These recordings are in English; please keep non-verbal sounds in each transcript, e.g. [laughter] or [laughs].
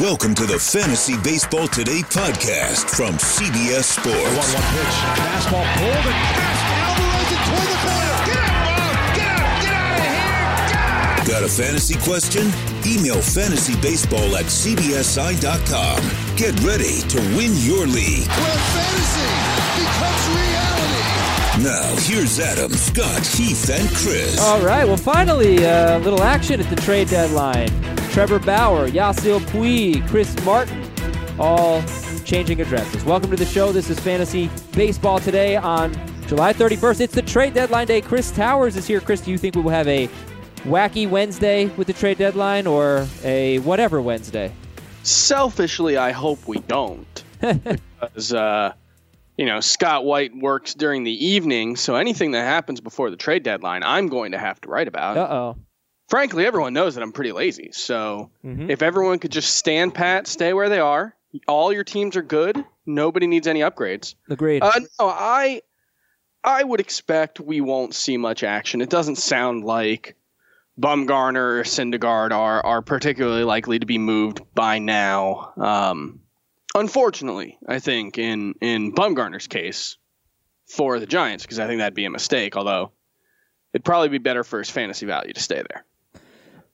Welcome to the Fantasy Baseball Today podcast from CBS Sports. 1 1 pitch. Fastball pulled and cast. Alvarez and toward the corner. Get out, Bob! Get out! Get out of here! Get out! Got a fantasy question? Email fantasybaseball at cbsi.com. Get ready to win your league. Where fantasy becomes reality. Now, here's Adam, Scott, Heath, and Chris. All right, well, finally, a uh, little action at the trade deadline. Trevor Bauer, Yasiel Puig, Chris Martin, all changing addresses. Welcome to the show. This is Fantasy Baseball today on July 31st. It's the trade deadline day. Chris Towers is here. Chris, do you think we will have a wacky Wednesday with the trade deadline or a whatever Wednesday? Selfishly, I hope we don't. [laughs] because, uh, you know, Scott White works during the evening, so anything that happens before the trade deadline, I'm going to have to write about. Uh oh frankly, everyone knows that I'm pretty lazy. So mm-hmm. if everyone could just stand pat, stay where they are, all your teams are good. Nobody needs any upgrades. Agreed. Uh, no, I I would expect we won't see much action. It doesn't sound like Bumgarner or Syndergaard are are particularly likely to be moved by now. Um, unfortunately, I think in in Bumgarner's case for the Giants, because I think that'd be a mistake. Although it'd probably be better for his fantasy value to stay there.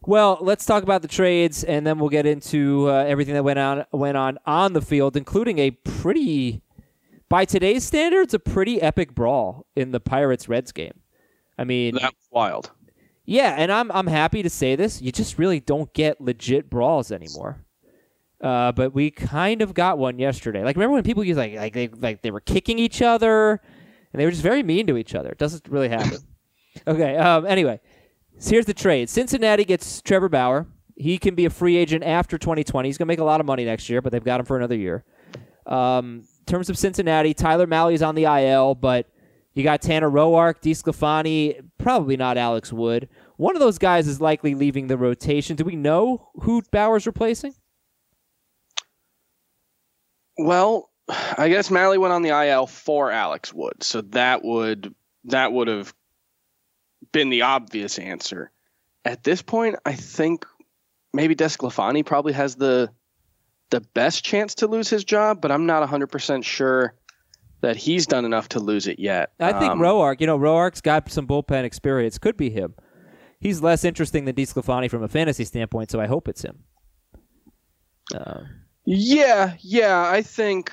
Well, let's talk about the trades, and then we'll get into uh, everything that went on went on on the field, including a pretty, by today's standards, a pretty epic brawl in the Pirates Reds game. I mean, that's wild. Yeah, and I'm I'm happy to say this. You just really don't get legit brawls anymore. Uh, but we kind of got one yesterday. Like, remember when people used like like they like they were kicking each other, and they were just very mean to each other. It doesn't really happen. [laughs] okay. Um. Anyway. So here's the trade. Cincinnati gets Trevor Bauer. He can be a free agent after 2020. He's going to make a lot of money next year, but they've got him for another year. Um, in terms of Cincinnati, Tyler Mahle's on the IL, but you got Tanner Roark, DeSclafani, probably not Alex Wood. One of those guys is likely leaving the rotation. Do we know who Bauer's replacing? Well, I guess Mahle went on the IL for Alex Wood, so that would that would have been the obvious answer. At this point, I think maybe DeSclafani probably has the the best chance to lose his job, but I'm not 100% sure that he's done enough to lose it yet. I think um, Roark, you know, Roark's got some bullpen experience. Could be him. He's less interesting than DeSclafani from a fantasy standpoint, so I hope it's him. Uh, yeah, yeah, I think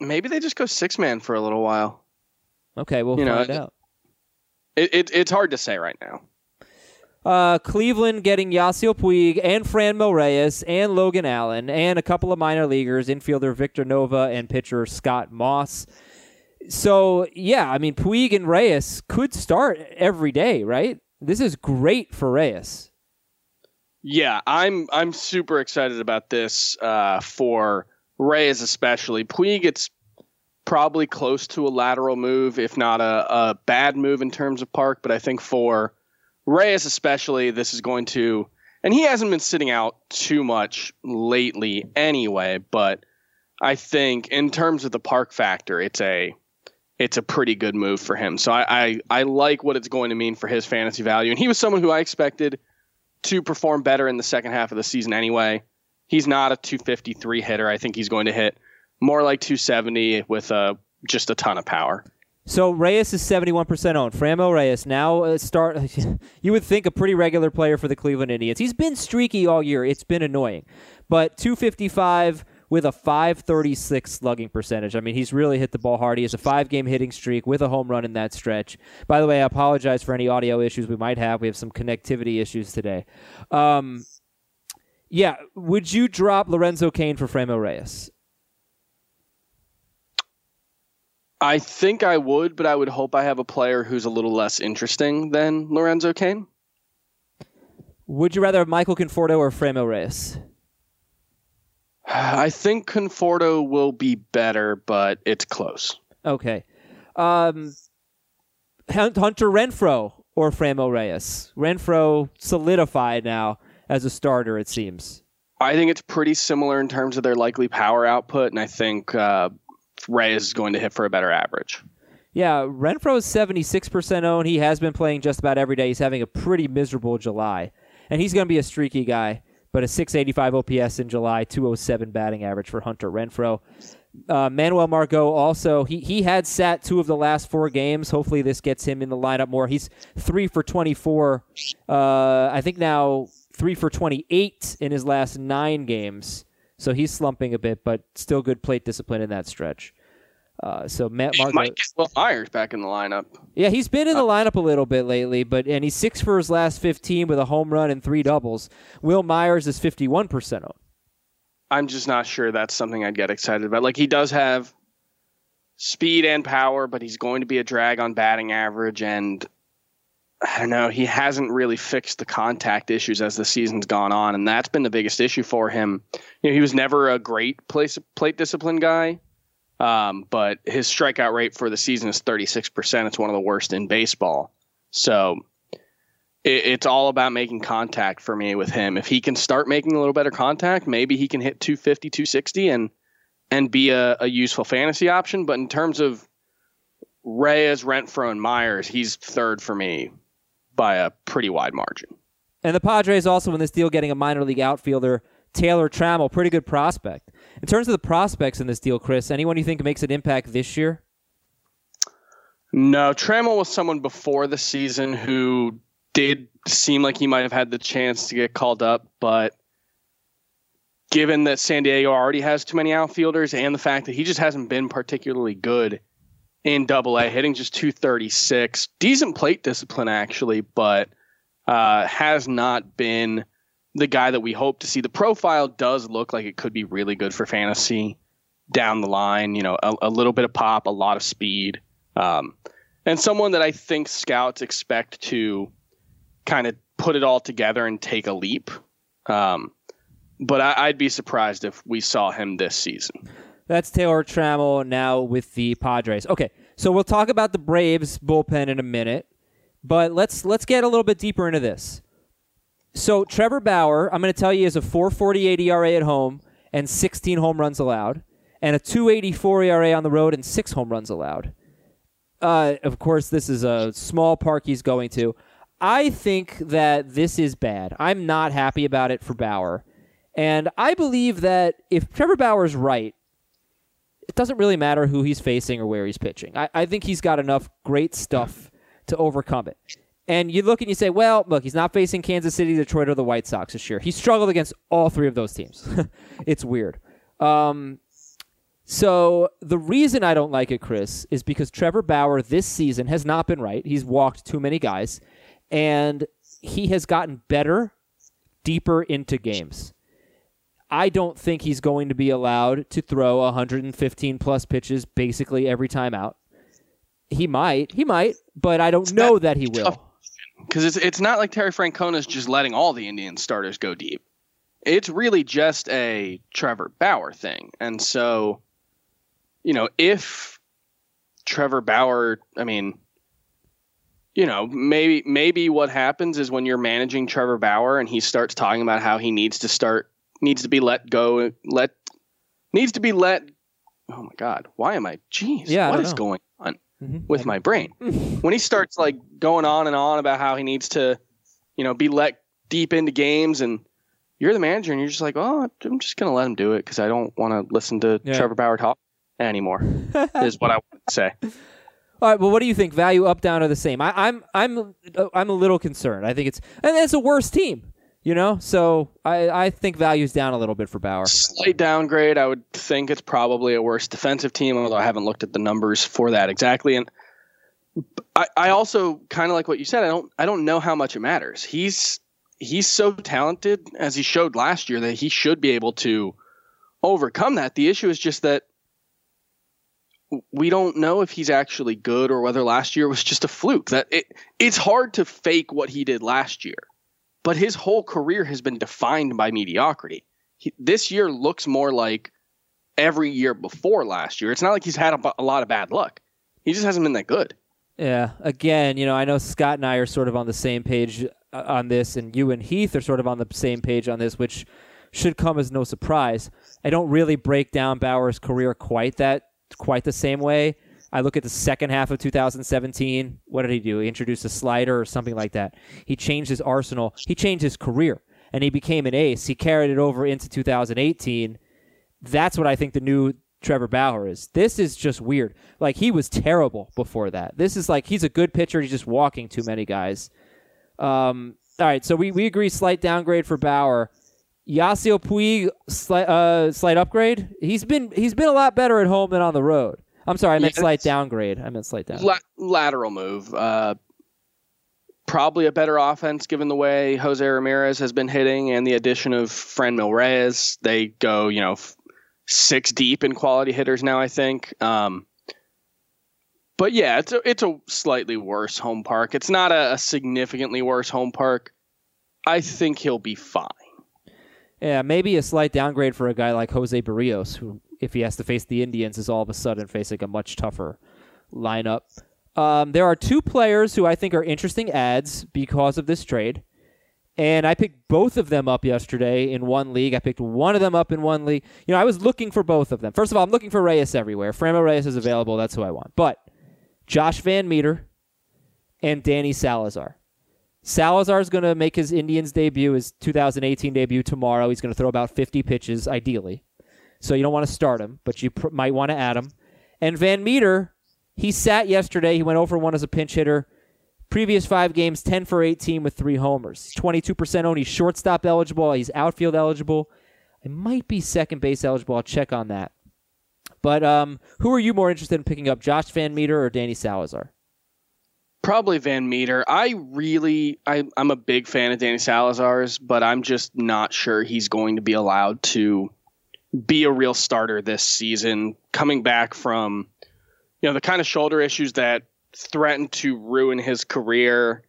maybe they just go six man for a little while. Okay, we'll you find know, out. It, it, it's hard to say right now. Uh, Cleveland getting Yasiel Puig and Franmil Reyes and Logan Allen and a couple of minor leaguers, infielder Victor Nova and pitcher Scott Moss. So, yeah, I mean, Puig and Reyes could start every day, right? This is great for Reyes. Yeah, I'm I'm super excited about this uh, for Reyes especially. Puig, it's probably close to a lateral move, if not a, a bad move in terms of park. But I think for Reyes especially, this is going to, and he hasn't been sitting out too much lately anyway. But I think in terms of the park factor, it's a it's a pretty good move for him. So I, I, I like what it's going to mean for his fantasy value. And he was someone who I expected to perform better in the second half of the season anyway. He's not a 253 hitter. I think he's going to hit more like 270 with uh, just a ton of power. So Reyes is 71% owned. Franmil Reyes now uh, start. [laughs] you would think a pretty regular player for the Cleveland Indians. He's been streaky all year. It's been annoying, but 255 with a 536 slugging percentage. I mean, he's really hit the ball hard. He has a five game hitting streak with a home run in that stretch. By the way, I apologize for any audio issues we might have. We have some connectivity issues today. Um, yeah, would you drop Lorenzo Cain for Franmil Reyes? I think I would, but I would hope I have a player who's a little less interesting than Lorenzo Cain. Would you rather have Michael Conforto or Franmil Reyes? [sighs] I think Conforto will be better, but it's close. Okay. Um, Hunter Renfroe or Franmil Reyes? Renfroe solidified now as a starter, it seems. I think it's pretty similar in terms of their likely power output, and I think uh, Reyes is going to hit for a better average. Yeah, Renfroe is 76% owned. He has been playing just about every day. He's having a pretty miserable July. And he's going to be a streaky guy. but a 685 OPS in July, 207 batting average for Hunter Renfroe. Uh, Manuel Margot also he he had sat two of the last four games. Hopefully this gets him in the lineup more. He's three for 24. Uh, I think now three for 28 in his last nine games. So he's slumping a bit, but still good plate discipline in that stretch. Uh, so Matt Margot, might get Wil Myers back in the lineup. yeah, he's been in the lineup a little bit lately, but and he's six for his last 15 with a home run and three doubles. Wil Myers is 51 percent owned. I'm just not sure that's something I'd get excited about. Like he does have speed and power, but he's going to be a drag on batting average and I don't know, he hasn't really fixed the contact issues as the season's gone on and that's been the biggest issue for him. You know, he was never a great place plate discipline guy. Um, but his strikeout rate for the season is 36%. It's one of the worst in baseball. So it, it's all about making contact for me with him. If he can start making a little better contact, maybe he can hit 250, 260 and and be a, a useful fantasy option. But in terms of Reyes, Renfroe, and Myers, he's third for me by a pretty wide margin. And the Padres also in this deal getting a minor league outfielder, Taylor Trammell, pretty good prospect. In terms of the prospects in this deal, Chris, anyone you think makes an impact this year? No, Trammell was someone before the season who did seem like he might have had the chance to get called up, but given that San Diego already has too many outfielders and the fact that he just hasn't been particularly good in double A, hitting just 236, decent plate discipline actually, but uh, has not been the guy that we hope to see. The profile does look like it could be really good for fantasy down the line, you know, a, a little bit of pop, a lot of speed. Um, and someone that I think scouts expect to kind of put it all together and take a leap. Um, but I, I'd be surprised if we saw him this season. That's Taylor Trammell now with the Padres. Okay, so we'll talk about the Braves bullpen in a minute, but let's let's get a little bit deeper into this. So Trevor Bauer, I'm going to tell you, is a 4.48 ERA at home and 16 home runs allowed, and a 2.84 ERA on the road and six home runs allowed. Uh, of course, this is a small park he's going to. I think that this is bad. I'm not happy about it for Bauer. And I believe that if Trevor Bauer's right, it doesn't really matter who he's facing or where he's pitching. I, I think he's got enough great stuff to overcome it. And you look and you say, well, look, he's not facing Kansas City, Detroit, or the White Sox this year. He struggled against all three of those teams. [laughs] it's weird. Um, so the reason I don't like it, Chris, is because Trevor Bauer this season has not been right. He's walked too many guys, and he has gotten better, deeper into games. I don't think he's going to be allowed to throw 115 plus pitches basically every time out. He might, he might, but I don't know that he will. Because it's it's not like Terry Francona's just letting all the Indian starters go deep. It's really just a Trevor Bauer thing. And so, you know, if Trevor Bauer, I mean, you know, maybe maybe what happens is when you're managing Trevor Bauer and he starts talking about how he needs to start needs to be let go let needs to be let oh my god why am i jeez Yeah, what is know. going on Mhm. with my brain [laughs] when he starts like going on and on about how he needs to you know be let deep into games and you're the manager and you're just like oh i'm just gonna let him do it because i don't want to listen to Yeah. trevor bauer talk anymore [laughs] is what i want to say All right, well, what do you think? Value up, down, or the same? I, I'm, I'm, uh, I'm a little concerned. I think it's, and it's a worse team, you know. So I, I think value's down a little bit for Bauer. slight downgrade. I would think it's probably a worse defensive team, although I haven't looked at the numbers for that exactly. And I, I also kind of like what you said. I don't I don't know how much it matters. He's he's so talented as he showed last year that he should be able to overcome that. The issue is just that we don't know if he's actually good or whether last year was just a fluke. That it it's hard to fake what he did last year. But his whole career has been defined by mediocrity he, this year looks more like every year before last year. It's not like he's had a, a lot of bad luck. He just hasn't been that good. Yeah. Again, you know, I know Scott and I are sort of on the same page uh, on this, and you and Heath are sort of on the same page on this, which should come as no surprise. I don't really break down Bauer's career quite that quite the same way. I look at the second half of 2017. What did he do? He introduced a slider or something like that. He changed his arsenal. He changed his career. and he became an ace. He carried it over into 2018. That's what I think the new Trevor Bauer is. This is just weird. Like he was terrible before that. This is like he's a good pitcher. He's just walking too many guys. Um, all right, so we, we agree slight downgrade for Bauer. Yasiel Puig slight uh, slight upgrade. He's been he's been a lot better at home than on the road. I'm sorry, I meant Yeah, slight downgrade. I meant slight downgrade. La- lateral move. Uh, probably a better offense given the way Jose Ramirez has been hitting and the addition of Franmil Reyes. They go, you know, f- six deep in quality hitters now. I think. Um, but yeah, it's a, it's a slightly worse home park. It's not a, a significantly worse home park. I think he'll be fine. Yeah, maybe a slight downgrade for a guy like Jose Berrios, who, if he has to face the Indians, is all of a sudden facing a much tougher lineup. Um, there are two players who I think are interesting ads because of this trade. And I picked both of them up yesterday in one league. I picked one of them up in one league. You know, I was looking for both of them. First of all, I'm looking for Reyes everywhere. Franmil Reyes is available. That's who I want. But Josh VanMeter and Danny Salazar. Salazar is going to make his Indians debut, his 2018 debut tomorrow. He's going to throw about 50 pitches, ideally. So you don't want to start him, but you pr- might want to add him. And VanMeter, he sat yesterday. He went over one as a pinch hitter. Previous five games, 10 for 18 with three homers. 22% owned. He's shortstop eligible. He's outfield eligible. It might be second base eligible. I'll check on that. But um, who are you more interested in picking up, Josh VanMeter or Danny Salazar? Probably VanMeter. I really, I, I'm a big fan of Danny Salazar's, but I'm just not sure he's going to be allowed to be a real starter this season. Coming back from, you know, the kind of shoulder issues that threatened to ruin his career.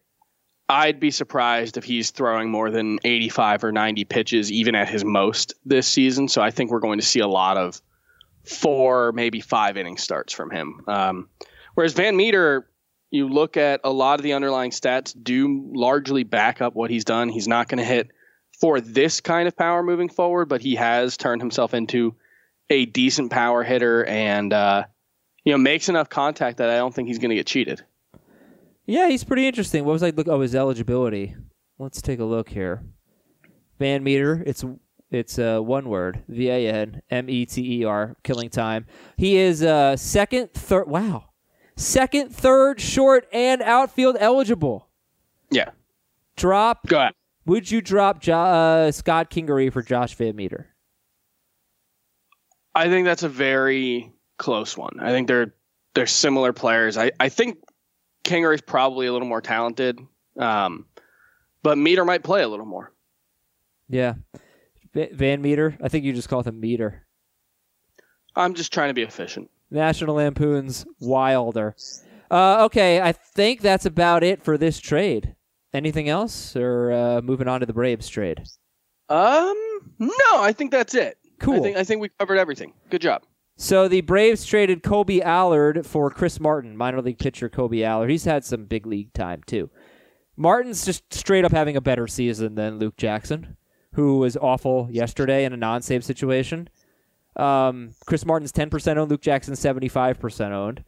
I'd be surprised if he's throwing more than 85 or 90 pitches, even at his most this season. So I think we're going to see a lot of four, maybe five inning starts from him. Um, whereas VanMeter, you look at a lot of the underlying stats do largely back up what he's done. He's not going to hit for this kind of power moving forward, but he has turned himself into a decent power hitter and uh, you know makes enough contact that I don't think he's going to get cheated. Yeah, he's pretty interesting. What was I look? Oh, his eligibility. Let's take a look here. VanMeter. It's it's uh, one word. V A N M E T E R. Killing time. He is uh, second, third. Wow, second, third, short, and outfield eligible. Yeah, Drop. go ahead. Would you drop jo- uh, Scott Kingery for Josh VanMeter? I think that's a very close one. I think they're they're similar players. I, I think Kinger is probably a little more talented, um, but Meter might play a little more. Yeah, VanMeter. I think you just called him Meter. I'm just trying to be efficient. National Lampoon's Wilder. Uh, okay, I think that's about it for this trade. Anything else, or uh, moving on to the Braves trade? Um, no, I think that's it. Cool. I think I think we covered everything. Good job. So the Braves traded Kolby Allard for Chris Martin, minor league pitcher Kolby Allard. He's had some big league time too. Martin's just straight up having a better season than Luke Jackson, who was awful yesterday in a non-save situation. Um, Chris Martin's ten percent owned. Luke Jackson's seventy-five percent owned.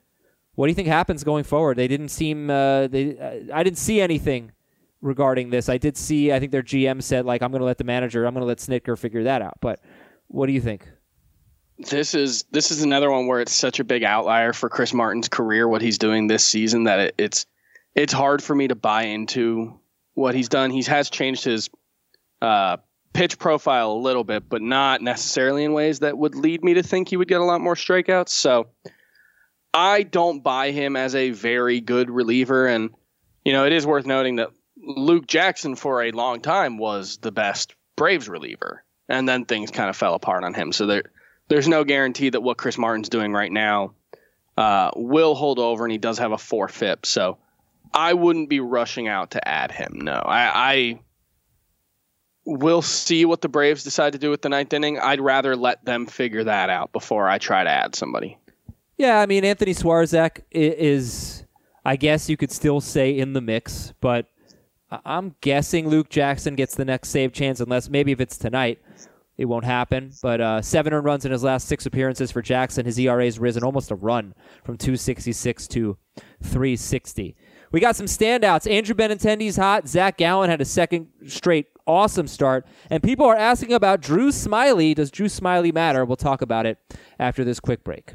What do you think happens going forward? They didn't seem. Uh, they. Uh, I didn't see anything regarding this. I did see. I think their GM said like, "I'm going to let the manager. I'm going to let Snitker figure that out." But what do you think? This is this is another one where it's such a big outlier for Chris Martin's career. What he's doing this season that it, it's it's hard for me to buy into what he's done. He has changed his uh, pitch profile a little bit, but not necessarily in ways that would lead me to think he would get a lot more strikeouts. So I don't buy him as a very good reliever. And you know, it is worth noting that Luke Jackson for a long time was the best Braves reliever, and then things kind of fell apart on him. So there there's no guarantee that what Chris Martin's doing right now uh, will hold over, and he does have a four FIP. So I wouldn't be rushing out to add him. No, I, I will see what the Braves decide to do with the ninth inning. I'd rather let them figure that out before I try to add somebody. Yeah, I mean Anthony Swarzak is, I guess you could still say in the mix, but I'm guessing Luke Jackson gets the next save chance, unless maybe if it's tonight, it won't happen. But uh, seven earned runs in his last six appearances for Jackson. His ERA's risen almost a run from 266 to 360. We got some standouts. Andrew Benintendi's hot. Zach Gallen had a second straight awesome start. And people are asking about Drew Smyly. Does Drew Smyly matter? We'll talk about it after this quick break.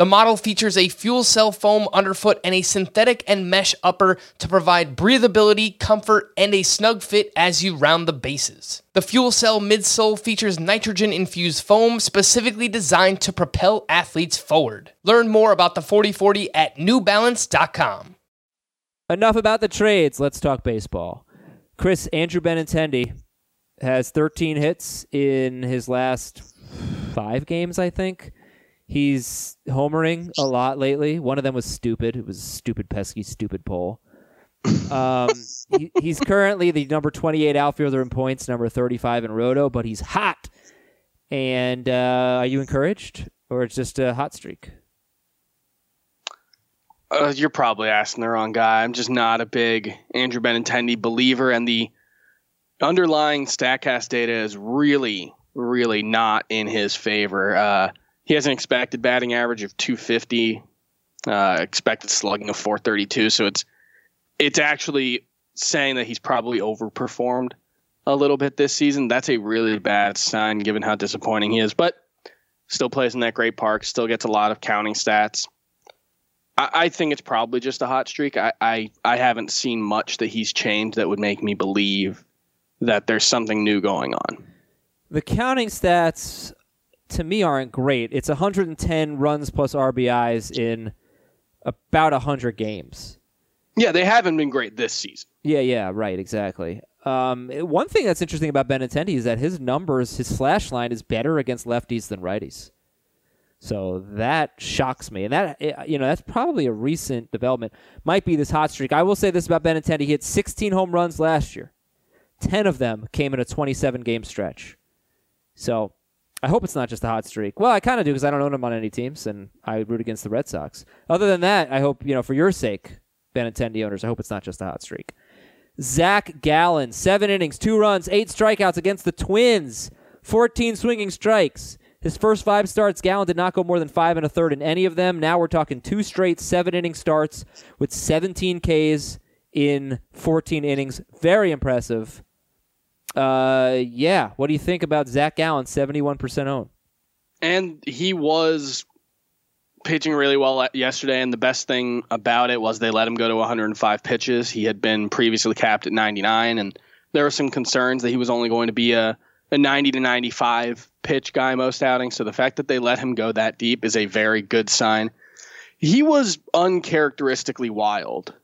The model features a fuel cell foam underfoot and a synthetic and mesh upper to provide breathability, comfort, and a snug fit as you round the bases. The fuel cell midsole features nitrogen infused foam specifically designed to propel athletes forward. Learn more about the 4040 at newbalance.com. Enough about the trades. Let's talk baseball. Chris, Andrew Benintendi has 13 hits in his last five games, I think. He's homering a lot lately. One of them was stupid. It was a stupid, pesky, stupid pole. Um, [laughs] he, he's currently the number 28 outfielder in points, number 35 in roto, but he's hot. And uh, are you encouraged, or it's just a hot streak? Uh, you're probably asking the wrong guy. I'm just not a big Andrew Benintendi believer, and the underlying Statcast data is really, really not in his favor. Uh, he has an expected batting average of 250, uh, expected slugging of 432. So it's it's actually saying that he's probably overperformed a little bit this season. That's a really bad sign given how disappointing he is. But still plays in that great park. Still gets a lot of counting stats. I, I think it's probably just a hot streak. I, I I haven't seen much that he's changed that would make me believe that there's something new going on. The counting stats to me aren't great. It's 110 runs plus RBIs in about 100 games. Yeah, they haven't been great this season. Yeah, yeah, right, exactly. Um, one thing that's interesting about Benintendi is that his numbers, his slash line is better against lefties than righties. So that shocks me, and that eh, you know that's probably a recent development. Might be this hot streak. I will say this about Benintendi: he hit 16 home runs last year. Ten of them came in a 27 game stretch. So I hope it's not just a hot streak. Well, I kind of do because I don't own him on any teams, and I root against the Red Sox. Other than that, I hope you know for your sake, Benintendi owners, I hope it's not just a hot streak. Zach Gallen, seven innings, two runs, eight strikeouts against the Twins, 14 swinging strikes. His first five starts, Gallen did not go more than five and a third in any of them. Now we're talking two straight seven inning starts with 17 Ks in 14 innings. Very impressive. Uh, yeah. What do you think about Zach Gallen, 71% owned? And he was pitching really well yesterday. And the best thing about it was they let him go to 105 pitches. He had been previously capped at 99, and there were some concerns that he was only going to be a, a 90 to 95 pitch guy most outings. So the fact that they let him go that deep is a very good sign. He was uncharacteristically wild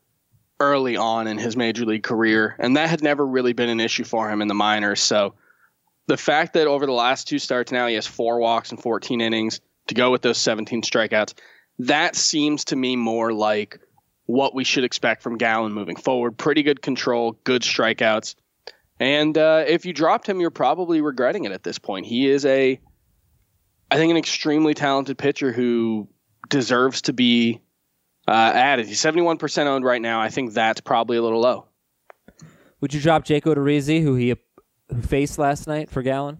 early on in his major league career, and that had never really been an issue for him in the minors. So the fact that over the last two starts now he has four walks and 14 innings to go with those 17 strikeouts, that seems to me more like what we should expect from Gallen moving forward. Pretty good control, good strikeouts. And uh, if you dropped him, you're probably regretting it at this point. He is a, I think, an extremely talented pitcher who deserves to be uh, added. He's 71% owned right now. I think that's probably a little low. Would you drop Jake Odorizzi, who he who faced last night for Gallen?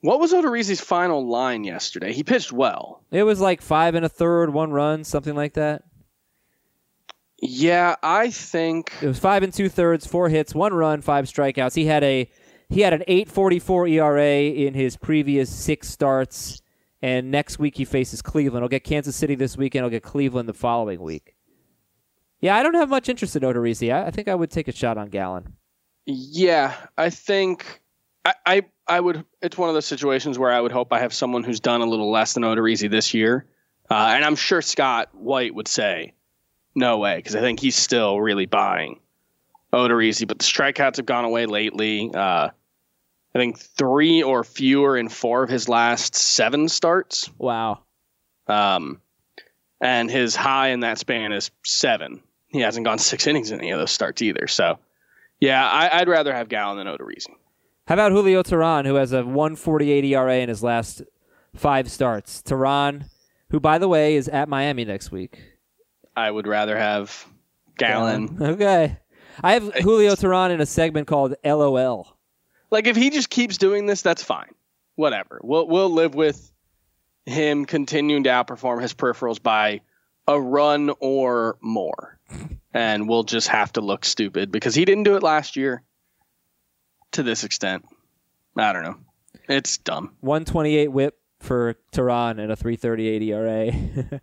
What was Odorizzi's final line yesterday? He pitched well. It was like five and a third, one run, something like that. Yeah, I think it was five and two thirds, four hits, one run, five strikeouts. He had a he had an 8.44 ERA in his previous six starts, and next week he faces Cleveland. He'll get Kansas City this weekend. He'll get Cleveland the following week. Yeah, I don't have much interest in Odorizzi. I, I think I would take a shot on Gallen. Yeah, I think I, I I would. It's one of those situations where I would hope I have someone who's done a little less than Odorizzi this year, uh, and I'm sure Scott White would say no way, because I think he's still really buying Odorizzi. But the strikeouts have gone away lately. Uh, I think three or fewer in four of his last seven starts. Wow. Um, and his high in that span is seven. He hasn't gone six innings in any of those starts either. So, yeah, I, would rather have Gallen than Odorizzi. How about Julio Teheran, who has a 148 ERA in his last five starts? Teheran, who, by the way, is at Miami next week. I would rather have Gallen. [laughs] Okay. I have Julio Teheran in a segment called LOL. Like if he just keeps doing this, that's fine. Whatever. We'll we'll live with him continuing to outperform his peripherals by a run or more. And we'll just have to look stupid because he didn't do it last year to this extent. I don't know. It's dumb. 128 whip for Teheran and a 338 ERA.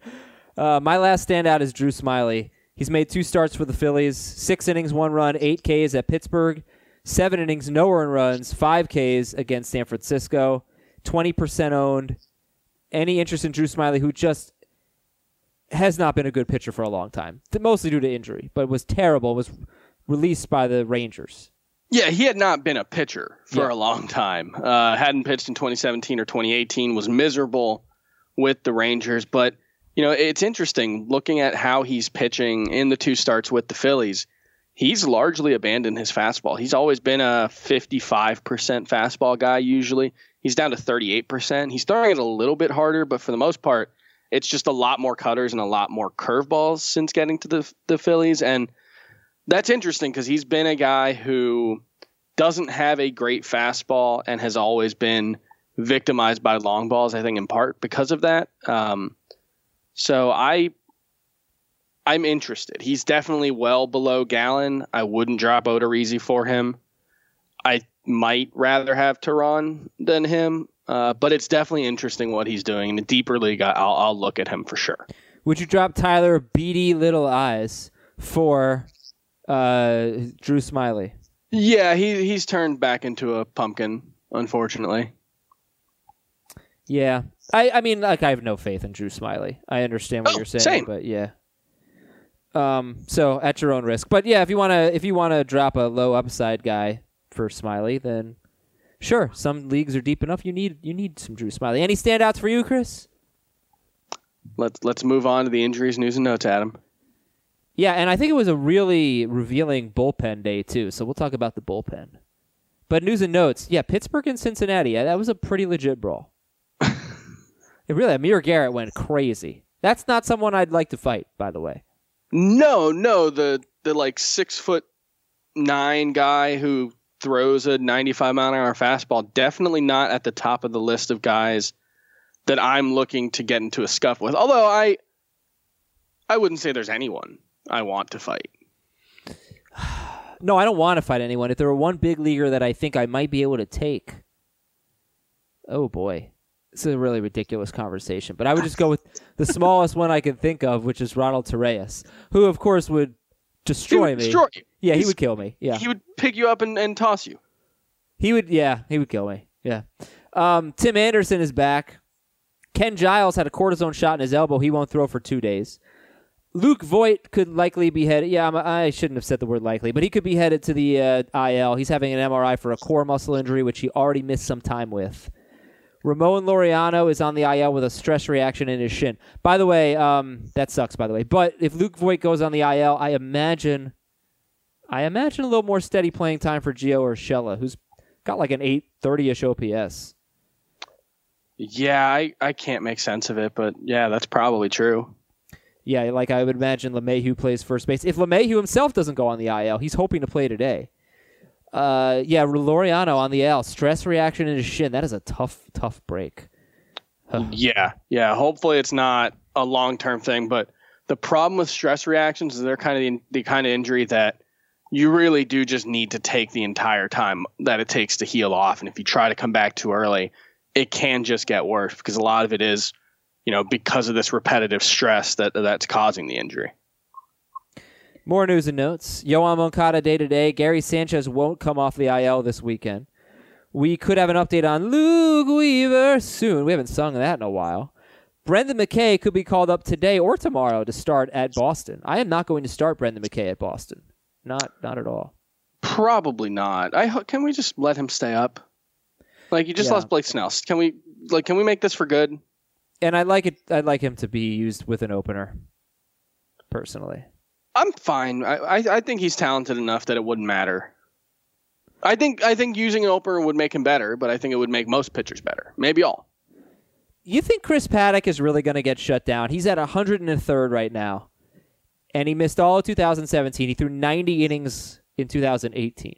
[laughs] uh, my last standout is Drew Smyly. He's made two starts for the Phillies, six innings, one run, eight Ks at Pittsburgh, seven innings, no earned runs, five Ks against San Francisco, 20% owned. Any interest in Drew Smyly, who just has not been a good pitcher for a long time, mostly due to injury, but was terrible, was released by the Rangers. Yeah, he had not been a pitcher for Yeah. a long time. Uh, hadn't pitched in 2017 or 2018. Was miserable with the Rangers. But you know, it's interesting looking at how he's pitching in the two starts with the Phillies. He's largely abandoned his fastball. He's always been a 55% fastball guy. Usually, he's down to 38%. He's throwing it a little bit harder, but for the most part, it's just a lot more cutters and a lot more curveballs since getting to the the Phillies and that's interesting because he's been a guy who doesn't have a great fastball and has always been victimized by long balls. I think in part because of that. Um, so I, I'm interested. He's definitely well below Gallen. I wouldn't drop Odorizzi for him. I might rather have Teheran than him, uh, but it's definitely interesting what he's doing. In the deeper league, I- I'll, I'll look at him for sure. Would you drop Tyler Beady Little Eyes for uh, Drew Smyly? Yeah, he he's turned back into a pumpkin, unfortunately. Yeah, I, I mean, like I have no faith in Drew Smyly. I understand what Oh, you're saying, same. but yeah. Um. So at your own risk, but yeah, if you wanna if you wanna drop a low upside guy for Smyly, then sure. Some leagues are deep enough. You need you need some Drew Smyly. Any standouts for you, Chris? Let's let's move on to the injuries, news, and notes, Adam. Yeah, and I think it was a really revealing bullpen day too. So we'll talk about the bullpen. But news and notes, yeah, Pittsburgh and Cincinnati. Yeah, that was a pretty legit brawl. [laughs] it really, Amir Garrett went crazy. That's not someone I'd like to fight, by the way. No, no, the the like six foot nine guy who throws a 95 mile an hour fastball definitely not at the top of the list of guys that I'm looking to get into a scuff with. Although I I wouldn't say there's anyone I want to fight. [sighs] No, I don't want to fight anyone. If there were one big leaguer that I think I might be able to take, oh boy, it's a really ridiculous conversation. But I would just go with the [laughs] smallest one I can think of, which is Ronald Torreyes, who of course would He destroy would me. destroy you. Yeah, he would kill me. Yeah, He would pick you up and, and toss you. He would, yeah, he would kill me. Yeah. Um, Tim Anderson is back. Ken Giles had a cortisone shot in his elbow. He won't throw for two days. Luke Voit could likely be headed. Yeah, I'm, I shouldn't have said the word likely, but he could be headed to the uh, IL. He's having an MRI for a core muscle injury, which he already missed some time with. Ramon Laureano is on the IL with a stress reaction in his shin. By the way, um, that sucks. By the way, but if Luke Voit goes on the IL, I imagine, I imagine a little more steady playing time for Gio Urshela, who's got like an 830-ish OPS. Yeah, I, I can't make sense of it, but yeah, that's probably true. Yeah, like I would imagine LeMahieu plays first base. If LeMahieu himself doesn't go on the IL, he's hoping to play today. Uh, yeah, Laureano on the L. stress reaction in his shin. That is a tough, tough break. Yeah, yeah. Hopefully, it's not a long term thing. But the problem with stress reactions is they're kind of the, the kind of injury that you really do just need to take the entire time that it takes to heal off. And if you try to come back too early, it can just get worse because a lot of it is, you know, because of this repetitive stress that that's causing the injury. More news and notes. Yoan Moncada day to day. Gary Sanchez won't come off the IL this weekend. We could have an update on Luke Weaver soon. We haven't sung that in a while. Brendan McKay could be called up today or tomorrow to start at Boston. I am not going to start Brendan McKay at Boston. Not, not at all. Probably not. I ho- can we just let him stay up? Like you just Yeah. lost Blake Snell. Can we like can we make this for good? And I'd like it. I'd like him to be used with an opener. Personally, I'm fine. I, I I think he's talented enough that it wouldn't matter. I think I think using an opener would make him better, but I think it would make most pitchers better. Maybe all. you think Chris Paddack is really going to get shut down? He's at 103rd right now, and he missed all of 2017. He threw 90 innings in 2018.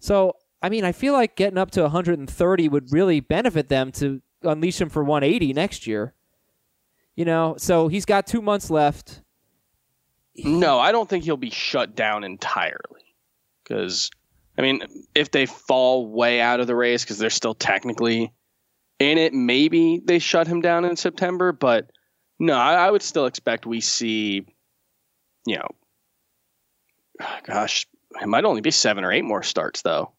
So, I mean, I feel like getting up to 130 would really benefit them to unleash him for 180 next year. You know, so he's got two months left. No, I don't think he'll be shut down entirely. Because, I mean, if they fall way out of the race because they're still technically in it, maybe they shut him down in September. But no, I, I would still expect we see, you know, [sighs] gosh, it might only be seven or eight more starts though.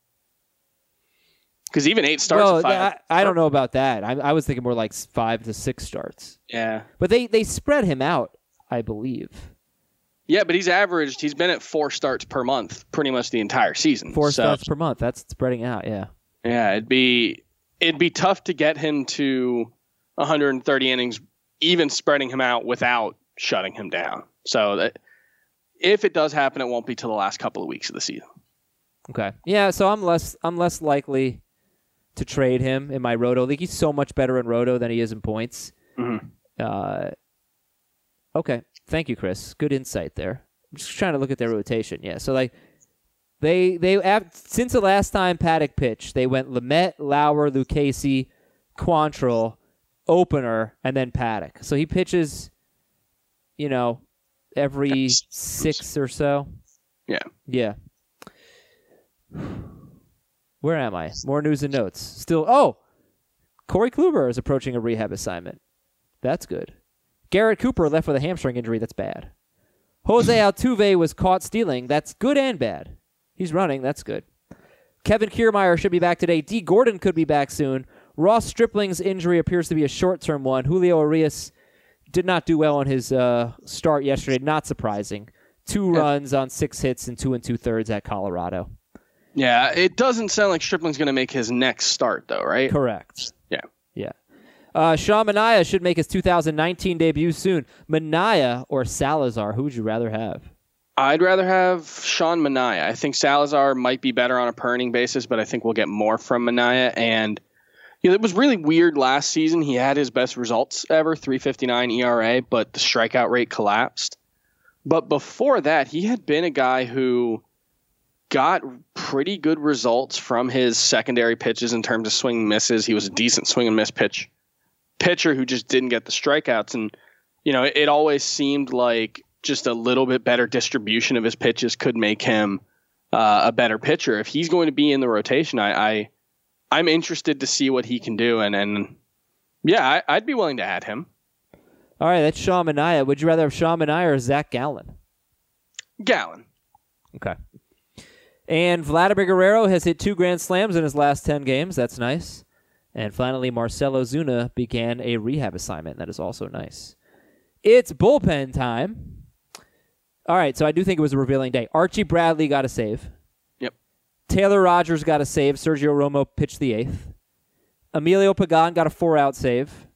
Because even eight starts, well, five, I, I don't know about that. I, I was thinking more like five to six starts. yeah, But they, they spread him out, I believe. Yeah, but he's averaged. He's been at four starts per month pretty much the entire season. Four So, starts per month. That's spreading out, yeah. Yeah, it'd be it'd be tough to get him to 130 innings, even spreading him out without shutting him down. So that if it does happen, it won't be till the last couple of weeks of the season. Okay. Yeah, so I'm less I'm less likely to trade him in my roto league. He's so much better in roto than he is in points. Mhm. Uh, okay. Thank you, Chris. Good insight there. I'm just trying to look at their rotation. Yeah. So like they they since the last time Paddack pitched, they went Lamet, Lauer, Lucchesi, Quantrill, opener, and then Paddack. So he pitches, you know, every Yes. six or so. Yeah. Yeah. [sighs] Where am I? More news and notes. Still, oh, Corey Kluber is approaching a rehab assignment. That's good. Garrett Cooper left with a hamstring injury. That's bad. Jose [clears throat] Altuve was caught stealing. That's good and bad. He's running. That's good. Kevin Kiermaier should be back today. Dee Gordon could be back soon. Ross Stripling's injury appears to be a short-term one. Julio Urias did not do well on his uh, start yesterday. Not surprising. Two Yeah. runs on six hits and two and two thirds at Colorado. Yeah, it doesn't sound like Stripling's going to make his next start though, right? Correct. Yeah. Uh, Sean Manaea should make his 2019 debut soon. Manaea or Salazar? Who would you rather have? I'd rather have Sean Manaea. I think Salazar might be better on a per inning basis, but I think we'll get more from Manaea. And you know, it was really weird last season. He had his best results ever, 359 ERA, but the strikeout rate collapsed. But before that, he had been a guy who got pretty good results from his secondary pitches in terms of swing misses. He was a decent swing and miss pitch pitcher who just didn't get the strikeouts. And, you know, it, it always seemed like just a little bit better distribution of his pitches could make him uh, a better pitcher. If he's going to be in the rotation, I, I I'm interested to see what he can do. And and yeah, I, I'd be willing to add him. All right, that's Sean Manaea. Would you rather have Sean Manaea or Zach Gallen? Gallen. Okay. And Vladimir Guerrero has hit two grand slams in his last 10 games. That's nice. And finally, Marcell Ozuna began a rehab assignment. That is also nice. It's bullpen time. All right, so I do think it was a revealing day. Archie Bradley got a save. Yep. Taylor Rogers got a save. Sergio Romo pitched the eighth. Emilio Pagan got a four out save.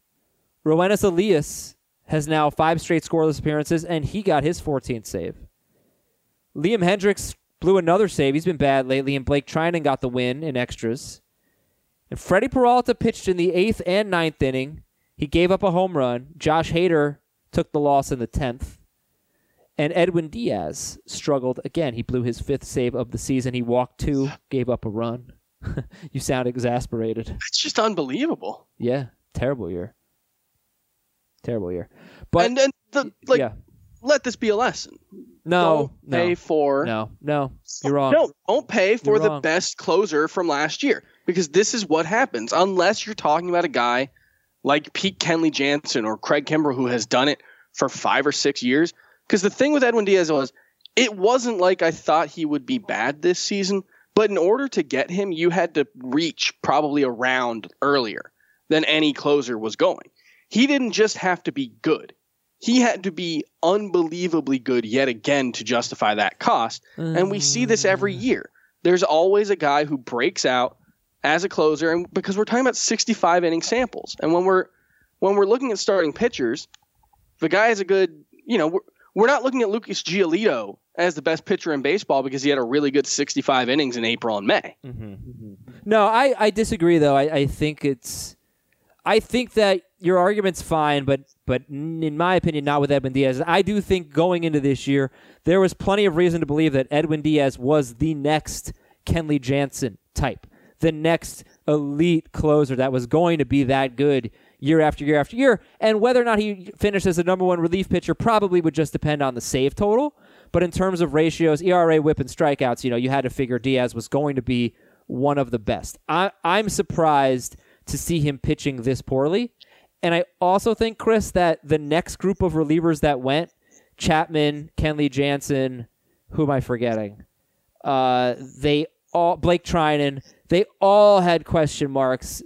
Roenis Elias has now five straight scoreless appearances, and he got his 14th save. Liam Hendriks blew another save. He's been bad lately, and Blake Treinen got the win in extras. And Freddie Peralta pitched in the eighth and ninth inning. He gave up a home run. Josh Hader took the loss in the tenth. And Edwin Diaz struggled again. He blew his fifth save of the season. He walked two, gave up a run. [laughs] you sound exasperated. It's just unbelievable. Yeah, terrible year. Terrible year. But and then the like yeah, let this be a lesson. no, don't pay no, for no, no. You're wrong. No, don't pay for You're the wrong. best closer from last year because this is what happens unless you're talking about a guy like Pete Kenley Jansen or Craig Kimbrel who has done it for five or six years. Because the thing with Edwin Diaz was, it wasn't like I thought he would be bad this season, but in order to get him, you had to reach probably a round earlier than any closer was going. He didn't just have to be good. He had to be unbelievably good yet again to justify that cost. And we see this every mm. year. There's always a guy who breaks out as a closer and because we're talking about 65 inning samples. And when we're when we're looking at starting pitchers, the guy is a good, you know, we're, we're not looking at Lucas Giolito as the best pitcher in baseball because he had a really good 65 innings in April and May. Mm-hmm. Mm-hmm. No, I, I disagree though. I, I think it's I think that your argument's fine, but but in my opinion, not with Edwin Diaz. I do think going into this year, there was plenty of reason to believe that Edwin Diaz was the next Kenley Jansen type, the next elite closer that was going to be that good year after year after year. And whether or not he finished as the number one relief pitcher probably would just depend on the save total. But in terms of ratios, ERA, WHIP, and strikeouts, you know, you had to figure Diaz was going to be one of the best. I, I'm surprised to see him pitching this poorly. And I also think, Chris, that the next group of relievers that went, Chapman, Kenley Jansen, who am I forgetting? Uh, they all Blake Treinen, they all had question marks.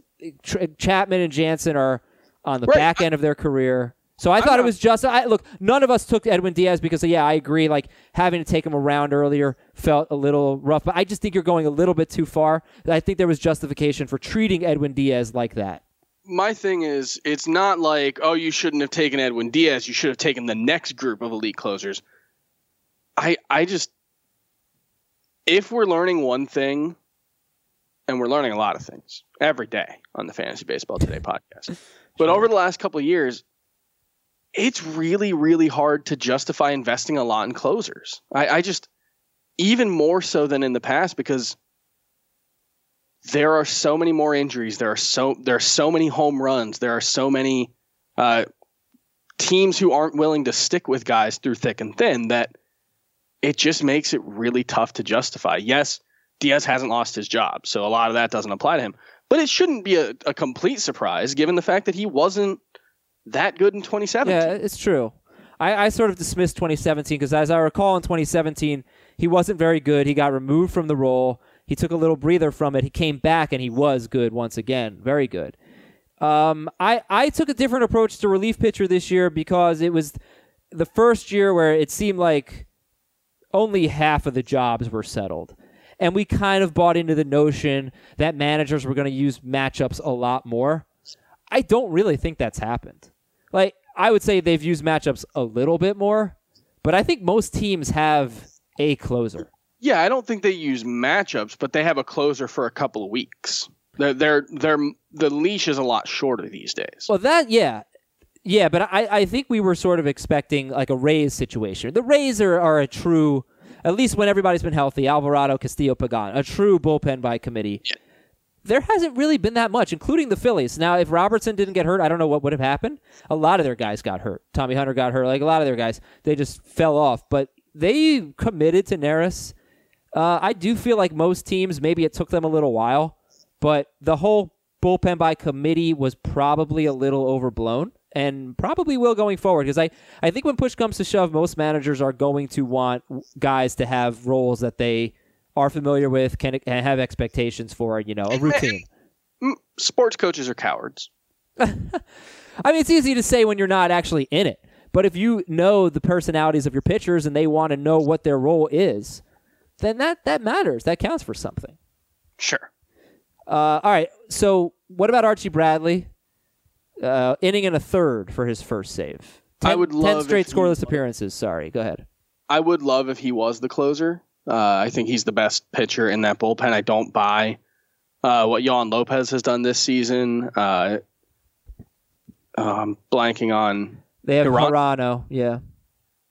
Chapman and Jansen are on the Right. back end of their career. So I thought it was just I look. None of us took Edwin Diaz because yeah, I agree. Like having to take him around earlier felt a little rough, but I just think you're going a little bit too far. I think there was justification for treating Edwin Diaz like that. my thing is it's not like oh you shouldn't have taken Edwin Diaz you should have taken the next group of elite closers I I just if we're learning one thing and we're learning a lot of things every day on the Fantasy Baseball Today [laughs] podcast but over the last couple of years it's really really hard to justify investing a lot in closers I, I just even more so than in the past because there are so many more injuries. There are so there are so many home runs. There are so many uh, teams who aren't willing to stick with guys through thick and thin that it just makes it really tough to justify. Yes, Diaz hasn't lost his job, so a lot of that doesn't apply to him. But it shouldn't be a, a complete surprise given the fact that he wasn't that good in 2017. Yeah, it's true. I, I sort of dismissed 2017 because, as I recall, in 2017 he wasn't very good. He got removed from the role. He took a little breather from it. He came back and he was good once again, very good. Um, I I took a different approach to relief pitcher this year because it was the first year where it seemed like only half of the jobs were settled. And we kind of bought into the notion that managers were going to use matchups a lot more. I don't really think that's happened. Like, I would say they've used matchups a little bit more, but I think most teams have a closer. Yeah, I don't think they use matchups, but they have a closer for a couple of weeks. They're, they're, they're, the leash is a lot shorter these days. Well, that, yeah. Yeah, but I, I think we were sort of expecting like a Rays situation. The Rays are, are a true, at least when everybody's been healthy, Alvarado, Castillo, Pagan, a true bullpen by committee. There hasn't really been that much, including the Phillies. Now, if Robertson didn't get hurt, I don't know what would have happened. A lot of their guys got hurt. Tommy Hunter got hurt. Like a lot of their guys, they just fell off. But they committed to Neris. Uh, I do feel like most teams, maybe it took them a little while, but the whole bullpen by committee was probably a little overblown and probably will going forward because I, I think when push comes to shove, most managers are going to want guys to have roles that they are familiar with, can, can have expectations for, you know, a routine. Sports coaches are cowards. [laughs] I mean, it's easy to say when you're not actually in it, but if you know the personalities of your pitchers and they want to know what their role is, then that, that matters. That counts for something. Sure. Uh, all right. So, what about Archie Bradley? Uh, inning and a third for his first save. I would love ten straight scoreless appearances. Sorry. Go ahead. I would love if he was the closer. Uh, I think he's the best pitcher in that bullpen. I don't buy uh, what Yoan Lopez has done this season. Uh, I'm blanking on They have Hiran- Hirano. Yeah.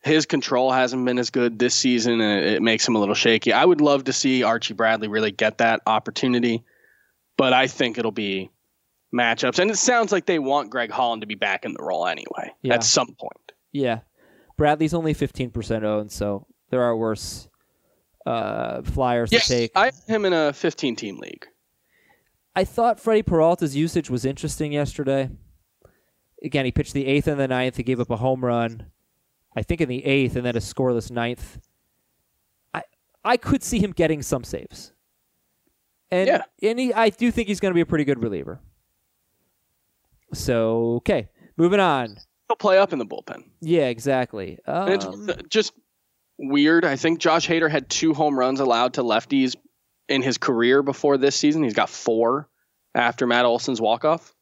his control hasn't been as good this season, and it, it makes him a little shaky. I would love to see Archie Bradley really get that opportunity, but I think it'll be matchups. And it sounds like they want Greg Holland to be back in the role anyway Yeah. at some point. Yeah. Bradley's only 15% owned, so there are worse uh, flyers Yes, to take. I have him in a 15 team league. I thought Freddie Peralta's usage was interesting yesterday. Again, he pitched the eighth and the ninth. He gave up a home run, I think in the eighth, and then a scoreless ninth. I I could see him getting some saves, and Yeah. and he, I do think he's going to be a pretty good reliever. So okay, moving on. He'll play up in the bullpen. Yeah, exactly. It's Um, uh, just weird. I think Josh Hader had two home runs allowed to lefties in his career before this season. He's got four after Matt Olson's walk off.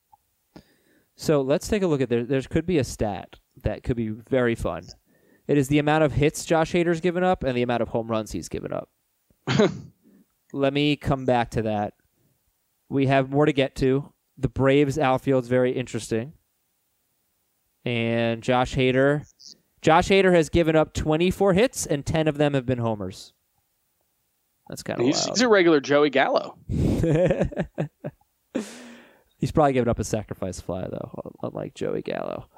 So let's take a look at there. There could be a stat that could be very fun. It is the amount of hits Josh Hader's given up and the amount of home runs he's given up. [laughs] Let me come back to that. We have more to get to. The Braves outfield's very interesting. And Josh Hader. Josh Hader has given up 24 hits, and 10 of them have been homers. That's kind of He's, he's a regular Joey Gallo. [laughs] He's probably given up a sacrifice fly though, unlike Joey Gallo.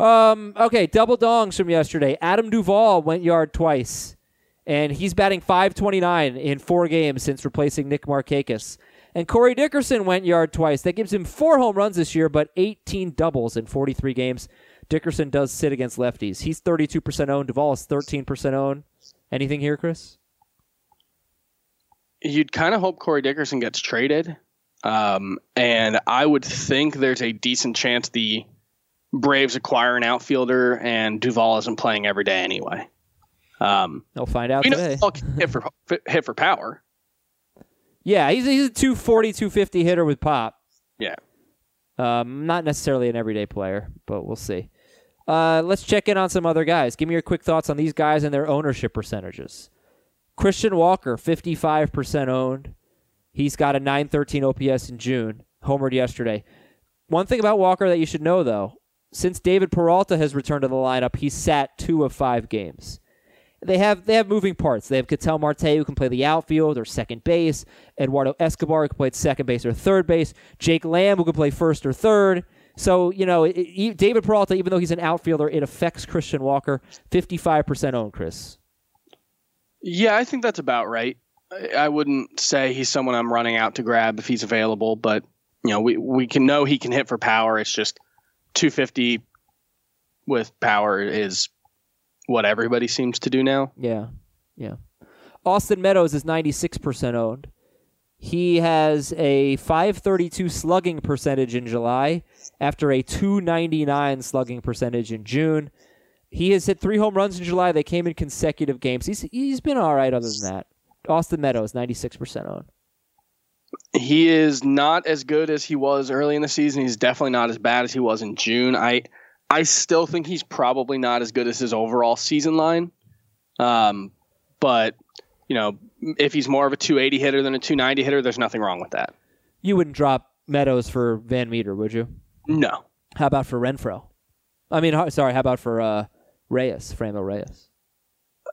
Um, okay, double dongs from yesterday. Adam Duvall went yard twice, and he's batting 529 in four games since replacing Nick Markakis. And Corey Dickerson went yard twice. That gives him four home runs this year, but 18 doubles in 43 games. Dickerson does sit against lefties. He's 32% owned. Duvall is 13% owned. Anything here, Chris? You'd kind of hope Corey Dickerson gets traded. Um, and I would think there's a decent chance the Braves acquire an outfielder and Duvall isn't playing every day anyway. Um, They'll find out we know today. [laughs] Hit for, hit for power. Yeah, he's, he's a 240, 250 hitter with pop. Yeah. Um, not necessarily an everyday player, but we'll see. Uh, let's check in on some other guys. Give me your quick thoughts on these guys and their ownership percentages. Christian Walker, 55% owned. He's got a 913 OPS in June, homered yesterday. One thing about Walker that you should know, though, since David Peralta has returned to the lineup, he's sat two of five games. They have they have moving parts. They have Ketel Marte who can play the outfield or second base, Eduardo Escobar who can play second base or third base, Jake Lamb who can play first or third. So you know, it, it, David Peralta, even though he's an outfielder, it affects Christian Walker. Fifty-five percent owned, Chris. Yeah, I think that's about right. I, I wouldn't say he's someone I'm running out to grab if he's available, but you know, we we can know he can hit for power. It's just 250 with power is what everybody seems to do now. Yeah, yeah. Austin Meadows is ninety-six percent owned. He has a 532 slugging percentage in July after a 299 slugging percentage in June. He has hit three home runs in July. They came in consecutive games. He's he's been all right other than that. Austin Meadows, 96% owned. He is not as good as he was early in the season. He's definitely not as bad as he was in June. I I still think he's probably not as good as his overall season line. Um, but you know, if he's more of a 280 hitter than a 290 hitter, there's nothing wrong with that. You wouldn't drop Meadows for VanMeter, would you? No. How about for Renfroe? I mean, sorry, how about for uh, Reyes, Franmil Reyes?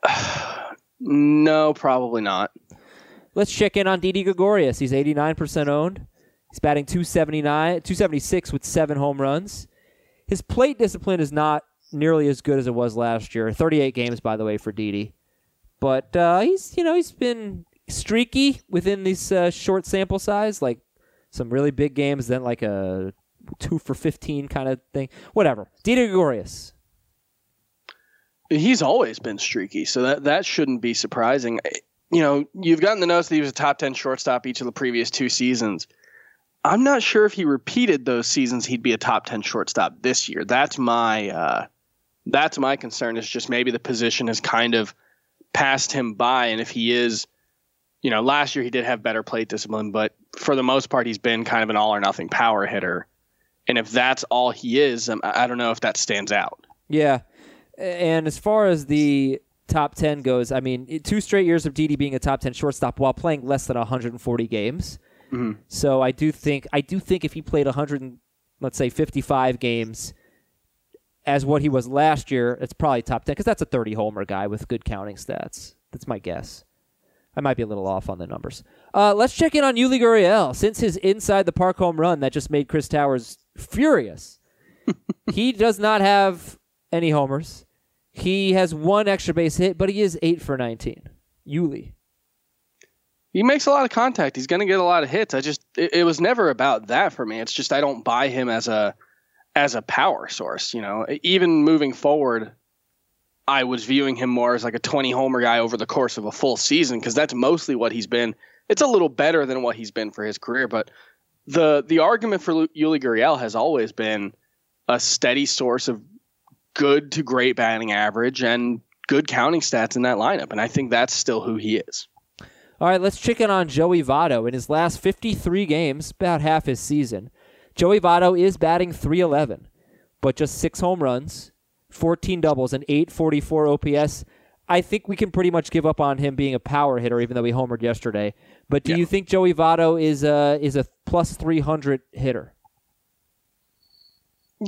[sighs] No, probably not. Let's check in on Didi Gregorius. He's 89% owned. He's batting 279, 276 with seven home runs. His plate discipline is not nearly as good as it was last year. 38 games, by the way, for Didi. But uh, he's, you know, he's been streaky within this uh, short sample size, like some really big games, then like a two for 15 kind of thing. Whatever. Didi Gregorius. He's always been streaky, so that that shouldn't be surprising. You know, you've gotten the notice that he was a top 10 shortstop each of the previous two seasons. I'm not sure if he repeated those seasons he'd be a top 10 shortstop this year. That's my uh, that's my concern is just maybe the position has kind of passed him by and if he is you know, last year he did have better plate discipline, but for the most part he's been kind of an all or nothing power hitter. And if that's all he is, um, I don't know if that stands out. Yeah. And as far as the top 10 goes, I mean, two straight years of Didi being a top 10 shortstop while playing less than 140 games. So I do think I do think if he played 100 and, let's say 55 games as what he was last year, it's probably top 10 because that's a 30 homer guy with good counting stats. That's my guess. I might be a little off on the numbers. Uh, let's check in on Yuli Gurriel. Since his inside the park home run that just made Chris Towers furious, [laughs] he does not have any homers. He has one extra base hit, but he is eight for 19. Yuli. He makes a lot of contact. He's going to get a lot of hits. I just it, it was never about that for me. It's just I don't buy him as a as a power source, you know. Even moving forward, I was viewing him more as like a 20 homer guy over the course of a full season because that's mostly what he's been. It's a little better than what he's been for his career, but the the argument for Yuli Gurriel has always been a steady source of good to great batting average and good counting stats in that lineup, and I think that's still who he is. All right, let's check in on Joey Votto. In his last 53 games, about half his season, Joey Votto is batting 311, but just six home runs, 14 doubles, and 844 OPS. I think we can pretty much give up on him being a power hitter, even though he homered yesterday. But do Yeah. you think Joey Votto is a is a plus three hundred hitter?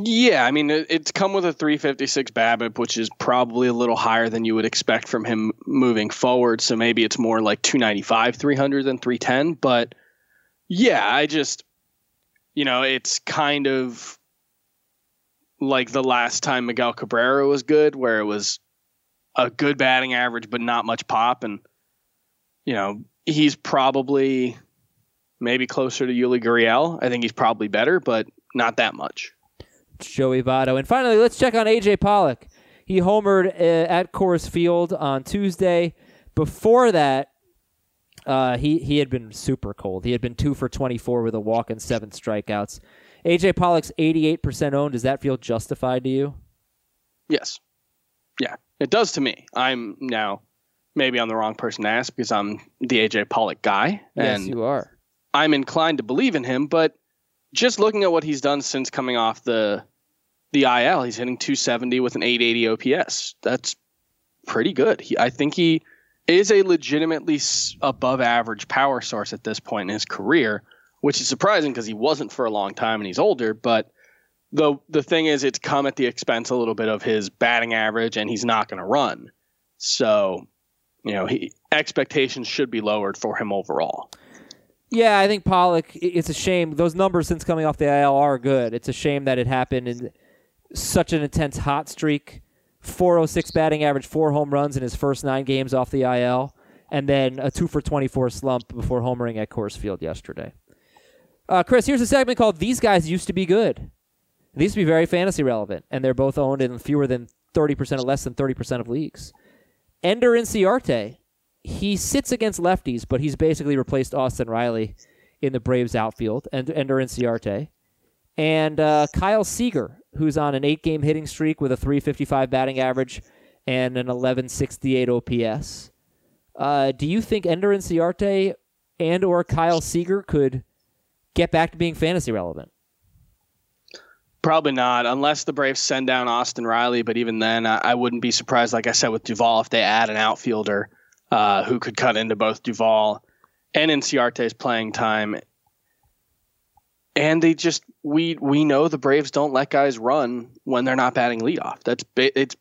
Yeah, I mean, it's come with a 356 BABIP, which is probably a little higher than you would expect from him moving forward. So maybe it's more like 295, 300 than 310. But yeah, I just, you know, it's kind of like the last time Miguel Cabrera was good, where it was a good batting average, but not much pop. And, you know, he's probably maybe closer to Yuli Gurriel. I think he's probably better, but not that much. Joey Votto. And finally, let's check on AJ Pollock. He homered uh, at Coors Field on Tuesday. Before that, uh, he he had been super cold. He had been two for twenty four with a walk and seven strikeouts. AJ Pollock's eighty eight percent owned. Does that feel justified to you? Yes. Yeah, it does to me. I'm now maybe I'm the wrong person to ask because I'm the AJ Pollock guy, Yes, and you are. I'm inclined to believe in him. But just looking at what he's done since coming off the the IL, he's hitting 270 with an 880 OPS. That's pretty good. He, I think he is a legitimately above average power source at this point in his career, which is surprising because he wasn't for a long time and he's older. But the the thing is, it's come at the expense a little bit of his batting average, and he's not going to run. So, you know, he expectations should be lowered for him overall. Yeah, I think Pollock. It's a shame those numbers since coming off the IL are good. It's a shame that it happened in such an intense hot streak. 406 batting average, four home runs in his first nine games off the IL, and then a two for 24 slump before homering at Coors Field yesterday. Uh, Chris, here's a segment called "These Guys Used to Be Good." These used to be very fantasy relevant, and they're both owned in fewer than 30% or less than 30% of leagues. Ender Inciarte, he sits against lefties, but he's basically replaced Austin Riley in the Braves outfield, and Ender Inciarte. And uh, Kyle Seager, who's on an eight game hitting streak with a 355 batting average and an 1168 OPS. Uh, do you think Ender Inciarte and or Kyle Seager could get back to being fantasy relevant? Probably not, unless the Braves send down Austin Riley. But even then, I, I wouldn't be surprised, like I said with Duvall, if they add an outfielder uh, who could cut into both Duvall and Inciarte's playing time. And they just we we know the Braves don't let guys run when they're not batting leadoff. That's it's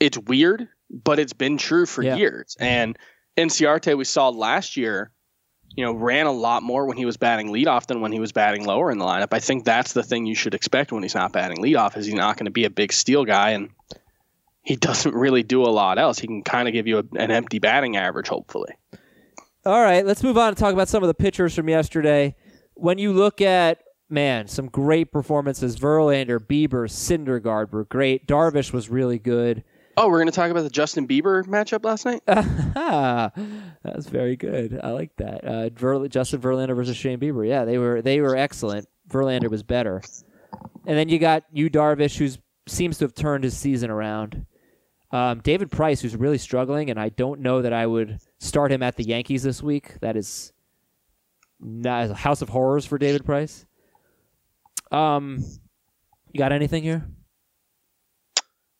it's weird, but it's been true for Yeah. years. And Inciarte, we saw last year, you know, ran a lot more when he was batting leadoff than when he was batting lower in the lineup. I think that's the thing you should expect when he's not batting leadoff is he's not going to be a big steal guy and he doesn't really do a lot else. He can kind of give you a, an empty batting average, hopefully. All right, let's move on and talk about some of the pitchers from yesterday. When you look at man, some great performances. Verlander, Bieber, Syndergaard were great. Darvish was really good. Oh, we're going to talk about the Justin Bieber matchup last night. [laughs] Ah, that's very good. I like that. Uh, Justin Verlander versus Shane Bieber. Yeah, they were they were excellent. Verlander was better. And then you got you Darvish, who seems to have turned his season around. Um, David Price, who's really struggling, and I don't know that I would start him at the Yankees this week. That is not a house of horrors for David Price. Um, you got anything here?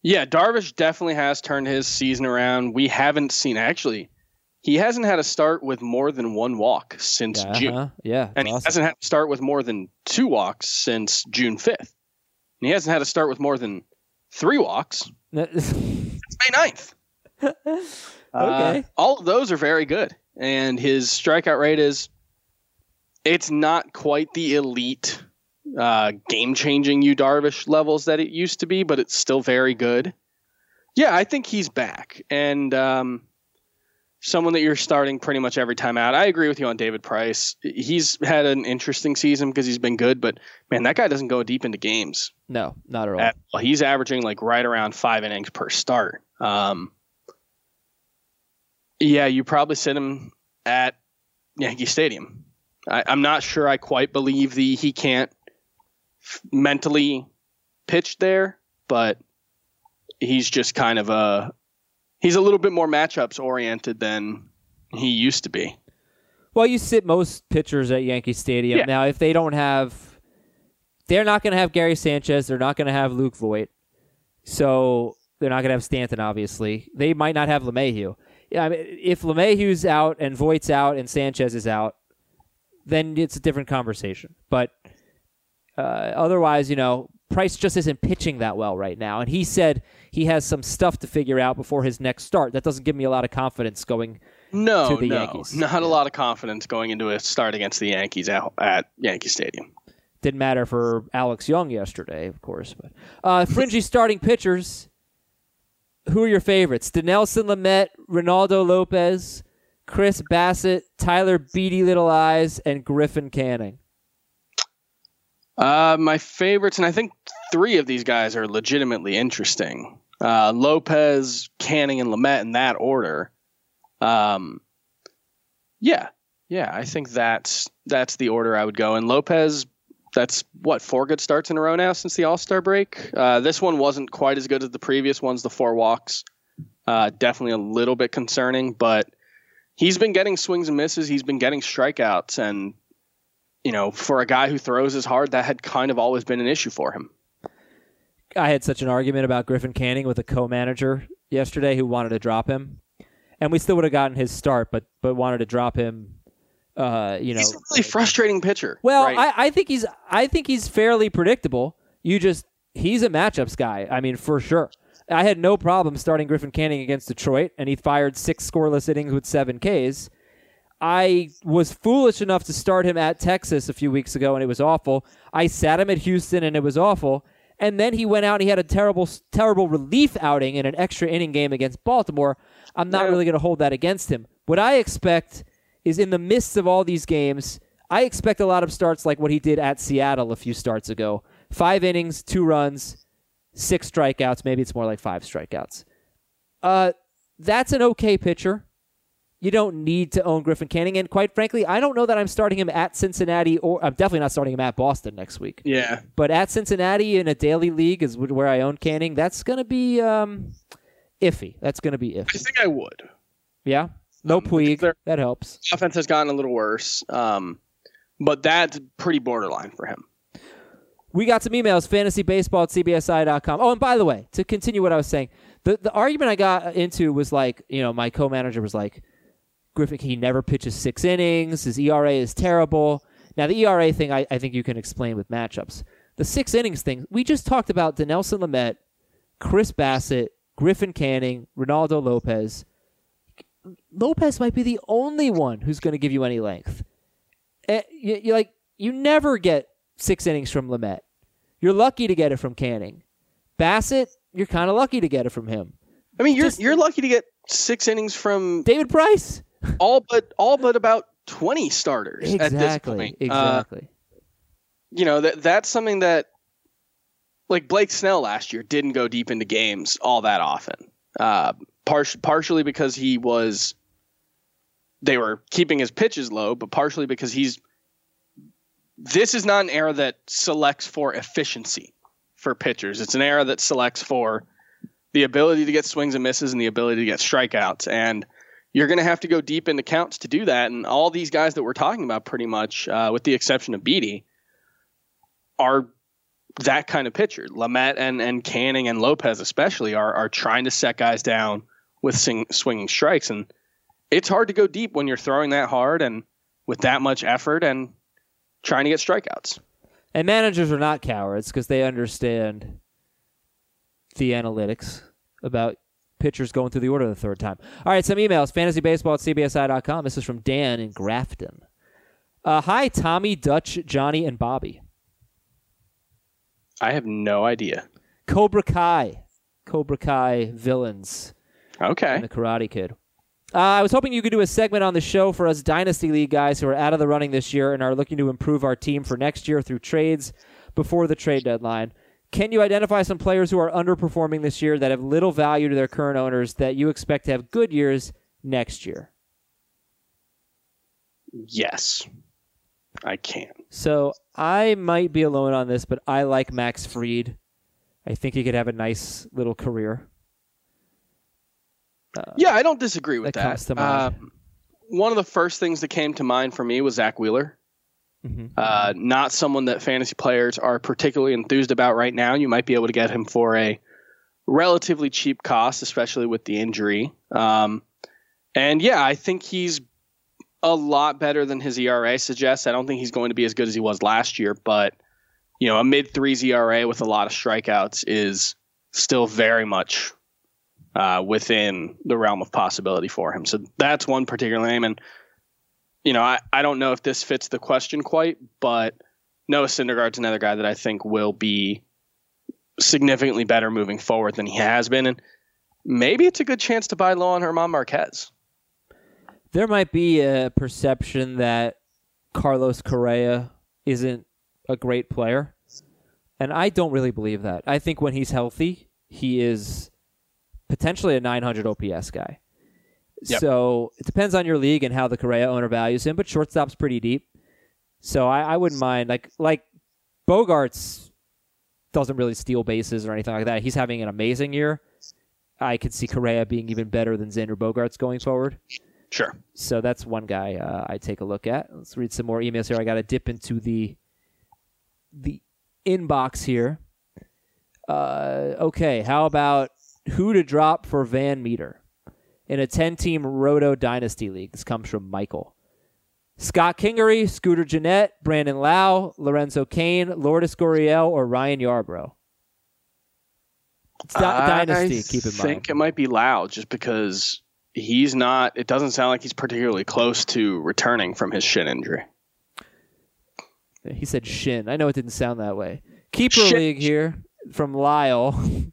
Yeah, Darvish definitely has turned his season around. We haven't seen actually. He hasn't had a start with more than one walk since Yeah, June. uh-huh. yeah, and he hasn't had to start with more than two walks since June 5th. And he hasn't had to start with more than three walks [laughs] May 9th. [laughs] Okay. Uh, all of those are very good. And his strikeout rate is, it's not quite the elite, uh, game changing Yu Darvish levels that it used to be, but it's still very good. Yeah, I think he's back. And, um, someone that you're starting pretty much every time out. I agree with you on David Price. He's had an interesting season because he's been good, but man, that guy doesn't go deep into games. no, not at all. At all. He's averaging like right around five innings per start. Um, yeah, you probably sit him at Yankee Stadium. I, I'm not sure I quite believe the he can't f- mentally pitch there, but he's just kind of a he's a little bit more matchups oriented than he used to be. Well, you sit most pitchers at Yankee Stadium. Yeah. Now, if they don't have, they're not going to have Gary Sanchez. They're not going to have Luke Voit. So They're not going to have Stanton, obviously. They might not have LeMahieu. Yeah, I mean, if LeMahieu's out and Voit's out and Sanchez is out, then it's a different conversation. But uh, otherwise, you know, Price just isn't pitching that well right now. And he said he has some stuff to figure out before his next start. That doesn't give me a lot of confidence going No, to the no, Yankees. not a lot of confidence going into a start against the Yankees out at Yankee Stadium. Didn't matter for Alex Young yesterday, of course. But uh, fringy starting pitchers. Who are your favorites? Dinelson Lamet, Reynaldo Lopez, Chris Bassitt, Tyler Beede Little Eyes, and Griffin Canning. Uh, my favorites, and I think three of these guys are legitimately interesting. Uh, Lopez, Canning, and Lamet in that order. Um, yeah, yeah, I think that's that's the order I would go. And Lopez, that's what four good starts in a row now since the All Star break. Uh, this one wasn't quite as good as the previous ones. The four walks, uh, definitely a little bit concerning, but he's been getting swings and misses. He's been getting strikeouts, and you know, for a guy who throws as hard, that had kind of always been an issue for him. I had such an argument about Griffin Canning with a co-manager yesterday who wanted to drop him, and we still would have gotten his start, but but wanted to drop him. Uh, you know, He's a really frustrating pitcher. Well, right? I, I think he's I think he's fairly predictable. You just he's a matchups guy. I mean, for sure. I had no problem starting Griffin Canning against Detroit, and he fired six scoreless innings with seven Ks. I was foolish enough to start him at Texas a few weeks ago, and it was awful. I sat him at Houston, and it was awful. And then he went out and he had a terrible, terrible relief outing in an extra inning game against Baltimore. I'm not Yeah. really going to hold that against him. What I expect is in the midst of all these games, I expect a lot of starts like what he did at Seattle a few starts ago. Five innings, two runs, six strikeouts. Maybe it's more like five strikeouts. Uh, that's an okay pitcher. You don't need to own Griffin Canning, and quite frankly, I don't know that I'm starting him at Cincinnati, or I'm definitely not starting him at Boston next week. yeah, But at Cincinnati in a daily league is where I own Canning. That's going to be um, iffy. That's going to be iffy. I think I would. Yeah, no Um, Puig. That helps. Offense has gotten a little worse, um, but that's pretty borderline for him. We got some emails, fantasybaseball at cbsi.com. Oh, and by the way, to continue what I was saying, the, the argument I got into was like, you know, my co manager was like, Griffin, he never pitches six innings. His ERA is terrible. Now, the ERA thing, I, I think you can explain with matchups. The six innings thing, we just talked about Dinelson Lamet, Chris Bassitt, Griffin Canning, Reynaldo Lopez. Lopez might be the only one who's going to give you any length. Eh, you, like you never get six innings from Lamet. You're lucky to get it from Canning. Bassitt, you're kind of lucky to get it from him. I mean, you're Just- you're lucky to get six innings from David Price. All but all but about twenty starters at this Exactly. point. Uh, Exactly. you know that that's something that like Blake Snell last year didn't go deep into games all that often. Uh, par- partially because he was they were keeping his pitches low, but partially because he's this is not an era that selects for efficiency for pitchers. It's an era that selects for the ability to get swings and misses and the ability to get strikeouts. And you're going to have to go deep into counts to do that. And all these guys that we're talking about, pretty much, uh, with the exception of Beede, are that kind of pitcher. Lamet and, and Canning and Lopez, especially, are, are trying to set guys down with sing, swinging strikes. And it's hard to go deep when you're throwing that hard and with that much effort and trying to get strikeouts. And managers are not cowards because they understand the analytics about pitchers going through the order the third time. All right, some emails. Fantasybaseball at cbsi.com. This is from Dan in Grafton. Uh, hi, Tommy, Dutch, Johnny, and Bobby. I have no idea. Cobra Kai. Cobra Kai villains. Okay. and the Karate Kid. Uh, I was hoping you could do a segment on the show for us Dynasty League guys who are out of the running this year and are looking to improve our team for next year through trades before the trade deadline. Can you identify some players who are underperforming this year that have little value to their current owners that you expect to have good years next year? Yes, I can. So I might be alone on this, but I like Max Fried. I think he could have a nice little career. Yeah, I don't disagree with that that. comes to mind. Um, one of the first things that came to mind for me was Zack Wheeler. Mhm. Uh, not someone that fantasy players are particularly enthused about right now. You might be able to get him for a relatively cheap cost, especially with the injury. Um, and yeah, I think he's a lot better than his ERA suggests. I don't think he's going to be as good as he was last year, but you know, a mid threes ERA with a lot of strikeouts is still very much uh, within the realm of possibility for him. So that's one particular name. And, you know, I, I don't know if this fits the question quite, but Noah Syndergaard's another guy that I think will be significantly better moving forward than he has been. And maybe it's a good chance to buy low on German Marquez. There might be a perception that Carlos Correa isn't a great player. And I don't really believe that. I think when he's healthy, he is potentially a 900 OPS guy. Yep. So it depends on your league and how the Correa owner values him, but shortstop's pretty deep. So I, I wouldn't mind like like Bogaerts doesn't really steal bases or anything like that. He's having an amazing year. I could see Correa being even better than Xander Bogaerts going forward. Sure. So that's one guy uh, I take a look at. Let's read some more emails here. I got to dip into the the inbox here. Uh, okay, how about who to drop for VanMeter in a 10 team Roto Dynasty League? This comes from Michael. Scott Kingery, Scooter Gennett, Brandon Lowe, Lorenzo Cain, Lourdes Gurriel, or Ryan Yarbrough? It's di- Dynasty, keep in mind. I think it might be Lowe just because he's not, it doesn't sound like he's particularly close to returning from his shin injury. He said shin. I know it didn't sound that way. Keeper league here from Lyle. [laughs]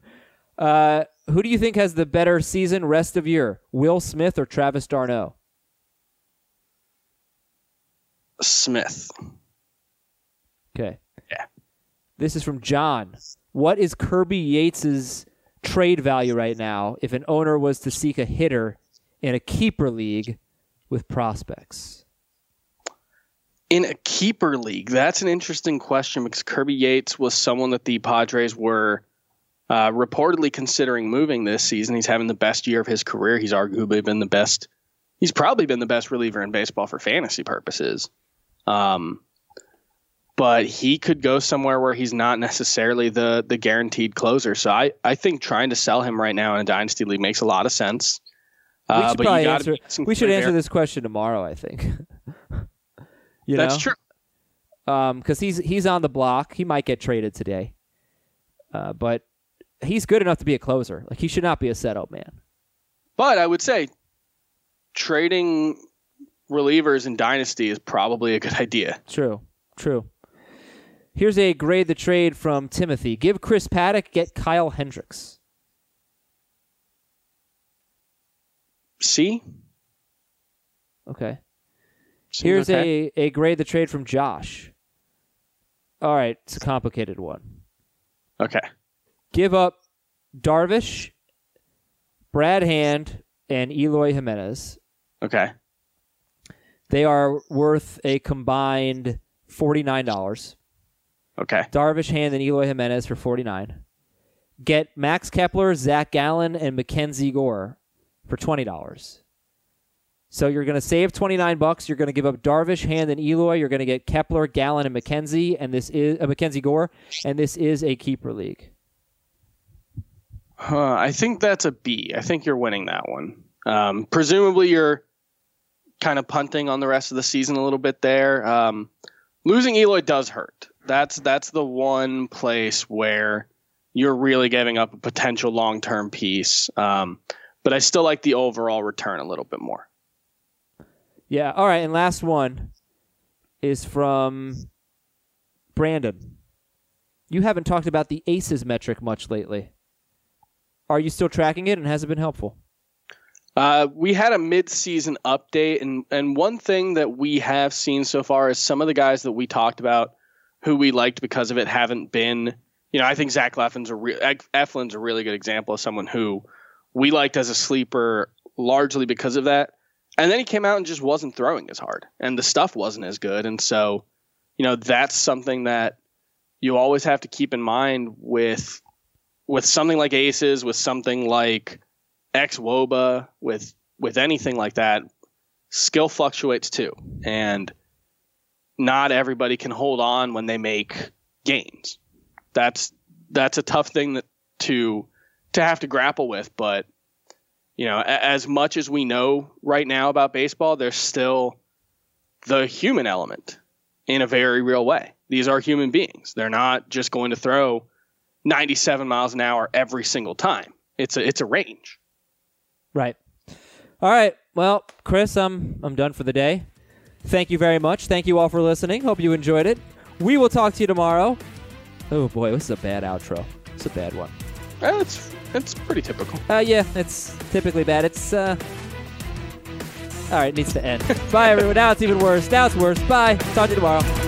Uh, who do you think has the better season rest of year? Will Smith or Travis d'Arnaud? Smith. Okay. Yeah. This is from John. What is Kirby Yates's trade value right now if an owner was to seek a hitter in a keeper league with prospects? in a keeper league? That's an interesting question because Kirby Yates was someone that the Padres were uh, reportedly considering moving this season. He's having the best year of his career. He's arguably been the best. He's probably been the best reliever in baseball for fantasy purposes. Um, but he could go somewhere where he's not necessarily the the guaranteed closer. So I, I think trying to sell him right now in a dynasty league makes a lot of sense. Uh, we should, probably answer, we should answer this question tomorrow. I think. [laughs] You That's know? true. Because um, he's he's on the block. He might get traded today, uh, but he's good enough to be a closer. Like he should not be a setup man. But I would say trading relievers in dynasty is probably a good [laughs] idea. True. True. Here's a grade the trade from Timothy. Give Chris Paddack, get Kyle Hendricks. C. Okay. Here's okay. a, a grade the trade from Josh. All right, it's a complicated one. Okay. Give up Darvish, Brad Hand, and Eloy Jimenez. Okay. They are worth a combined $49. Okay. Darvish, Hand, and Eloy Jimenez for 49 Get Max Kepler, Zach Gallen, and Mackenzie Gore for $20. So you're going to save 29 bucks. You're going to give up Darvish, Hand, and Eloy. You're going to get Kepler, Gallen, and MacKenzie, and this is uh, Mackenzie Gore, and this is a keeper league. I think that's a B. I think you're winning that one. Um, presumably, you're kind of punting on the rest of the season a little bit there. Um, losing Eloy does hurt. That's that's the one place where you're really giving up a potential long term piece. Um, but I still like the overall return a little bit more. Yeah. All right. And last one is from Brandon. You haven't talked about the ACES metric much lately. Are you still tracking it and has it been helpful? Uh, we had a mid-season update, and and one thing that we have seen so far is some of the guys that we talked about, who we liked because of it, haven't been. You know, I think Zach Eflin's a re- Eflin's a really good example of someone who we liked as a sleeper largely because of that. And then he came out and just wasn't throwing as hard, and the stuff wasn't as good. And so, you know, that's something that you always have to keep in mind with with something like Aces, with something like xwOBA, with with anything like that. Skill fluctuates too, and not everybody can hold on when they make gains. That's that's a tough thing that, to to have to grapple with. But you know, a- as much as we know right now about baseball, there's still the human element in a very real way. These are human beings. They're not just going to throw 97 miles an hour every single time. It's a it's a range. Right. All right. Well, Chris, I'm I'm done for the day. Thank you very much. Thank you all for listening. Hope you enjoyed it. We will talk to you tomorrow. Oh boy, this is a bad outro. It's a bad one. Well, it's it's pretty typical. Uh, yeah, it's typically bad. It's uh. All right, it needs to end. [laughs] Bye, everyone. Now it's even worse. Now it's worse. Bye. Talk to you tomorrow.